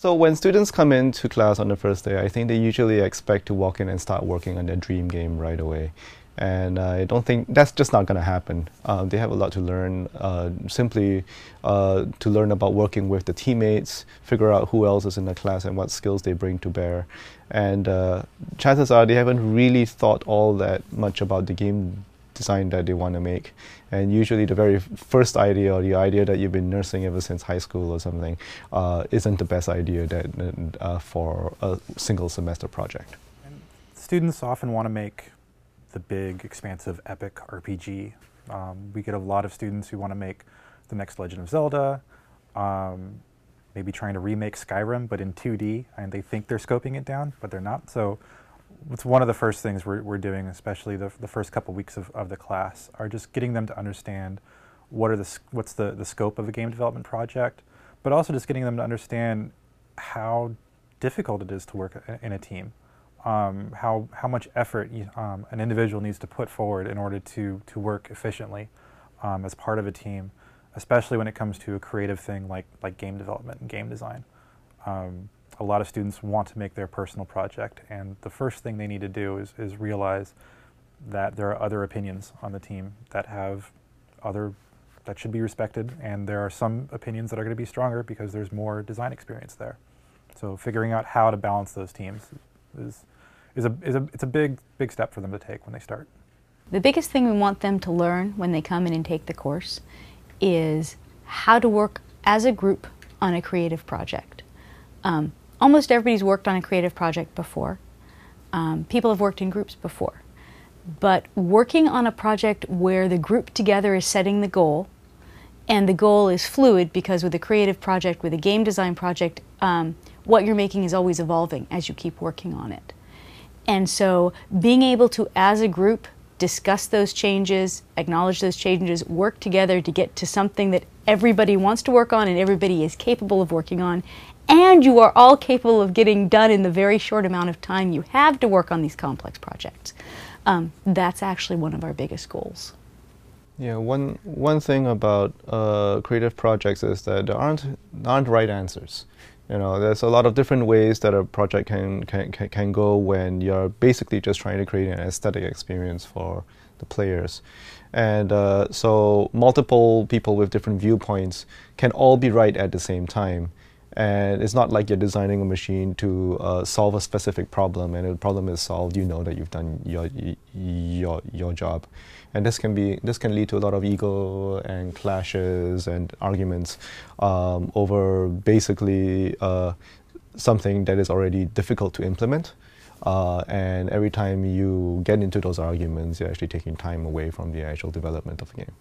So when students come into class on the first day, I think they usually expect to walk in and start working on their dream game right away. And uh, I don't think that's just not going to happen. Uh, they have a lot to learn, uh, simply uh, to learn about working with the teammates, figure out who else is in the class and what skills they bring to bear. And uh, chances are they haven't really thought all that much about the game design that they want to make. And usually, the very first idea or the idea that you've been nursing ever since high school or something uh, isn't the best idea that uh, for a single semester project. And students often want to make the big, expansive, epic RPG. Um, we get a lot of students who want to make the next Legend of Zelda. Um, maybe trying to remake Skyrim, but in 2D, and they think they're scoping it down, but they're not. So it's one of the first things we're, we're doing, especially the, the first couple weeks of, of the class, are just getting them to understand what are the, what's the, the scope of a game development project, but also just getting them to understand how difficult it is to work in a team, um, how, how much effort you, um, an individual needs to put forward in order to, to work efficiently um, as part of a team, especially when it comes to a creative thing like, like game development and game design. A lot of students want to make their personal project, and the first thing they need to do is, is realize that there are other opinions on the team that have other that should be respected, and there are some opinions that are going to be stronger because there's more design experience there. So figuring out how to balance those teams is is a is a it's a big big step for them to take when they start. The biggest thing we want them to learn when they come in and take the course is how to work as a group on a creative project. Um, almost everybody's worked on a creative project before. Um, people have worked in groups before. But working on a project where the group together is setting the goal, and the goal is fluid because with a creative project, with a game design project, um, what you're making is always evolving as you keep working on it. And so being able to, as a group, discuss those changes, acknowledge those changes, work together to get to something that everybody wants to work on and everybody is capable of working on, and you are all capable of getting done in the very short amount of time you have to work on these complex projects. Um, that's actually one of our biggest goals. Yeah, one one thing about uh, creative projects is that there aren't aren't right answers. You know, there's a lot of different ways that a project can can can go when you're basically just trying to create an aesthetic experience for the players. And uh, so multiple people with different viewpoints can all be right at the same time and it's not like you're designing a machine to uh, solve a specific problem. And if the problem is solved you know that you've done your your your job. And this can be this can lead to a lot of ego and clashes and arguments um, over basically uh, something that is already difficult to implement. Uh, and every time you get into those arguments you're actually taking time away from the actual development of the game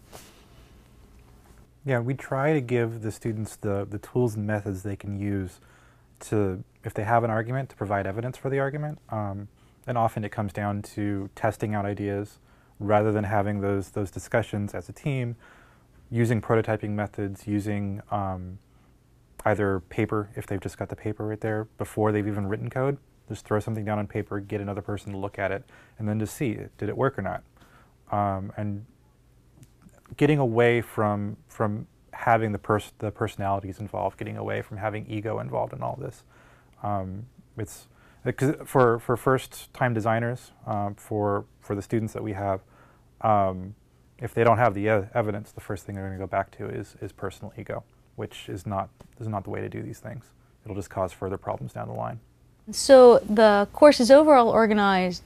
yeah, we try to give the students the, the tools and methods they can use to, if they have an argument, to provide evidence for the argument. Um, and often it comes down to testing out ideas rather than having those, those discussions as a team, using prototyping methods, using um, either paper, if they've just got the paper right there, before they've even written code. Just throw something down on paper, get another person to look at it, and then to see, did it work or not? Um, and getting away from from having the pers- the personalities involved, getting away from having ego involved in all this. Um, it's because for for first time designers, um, for for the students that we have, um, if they don't have the evidence, the first thing they're going to go back to is is personal ego, which is not is not the way to do these things. It'll just cause further problems down the line. So the course is overall organized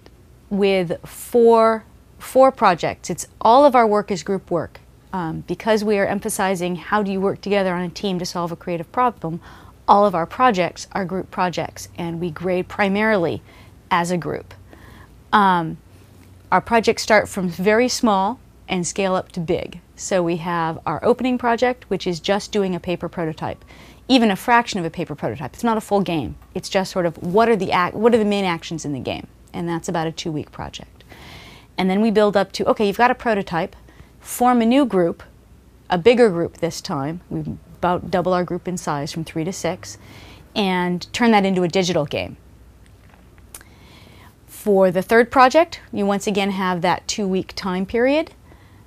with four four projects. It's all of our work is group work. Um, because we are emphasizing how do you work together on a team to solve a creative problem, all of our projects are group projects, and we grade primarily as a group. Um, our projects start from very small and scale up to big. So we have our opening project, which is just doing a paper prototype, even a fraction of a paper prototype. It's not a full game. It's just sort of what are the what are the main actions in the game, and that's about a two-week project. And then we build up to, okay, you've got a prototype, form a new group, a bigger group this time. We about double our group in size from three to six, and turn that into a digital game. For the third project, you once again have that two week time period.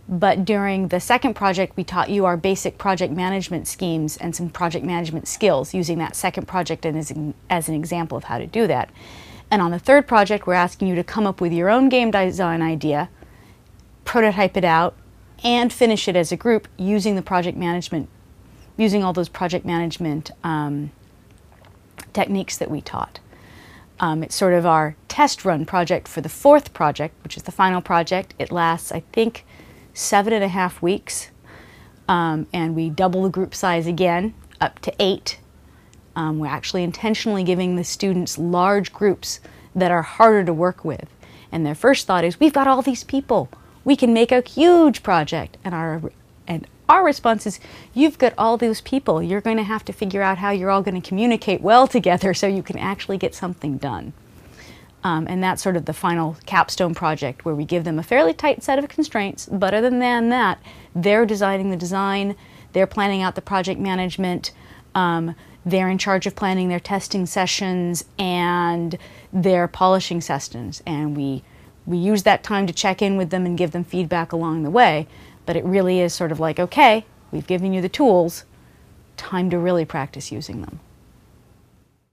But during the second project, we taught you our basic project management schemes and some project management skills using that second project as, as an example of how to do that. And on the third project, we're asking you to come up with your own game design idea, prototype it out, and finish it as a group using the project management, using all those project management um, techniques that we taught. Um, it's sort of our test run project for the fourth project, which is the final project. It lasts, I think, seven and a half weeks. Um, and we double the group size again up to eight. Um, we're actually intentionally giving the students large groups that are harder to work with. And their first thought is, we've got all these people. We can make a huge project. And our, and our response is, you've got all those people. You're going to have to figure out how you're all going to communicate well together so you can actually get something done. Um, and that's sort of the final capstone project where we give them a fairly tight set of constraints, but other than that, they're designing the design, they're planning out the project management, um, they're in charge of planning their testing sessions and their polishing sessions. And we, we use that time to check in with them and give them feedback along the way. But it really is sort of like, okay, we've given you the tools, time to really practice using them.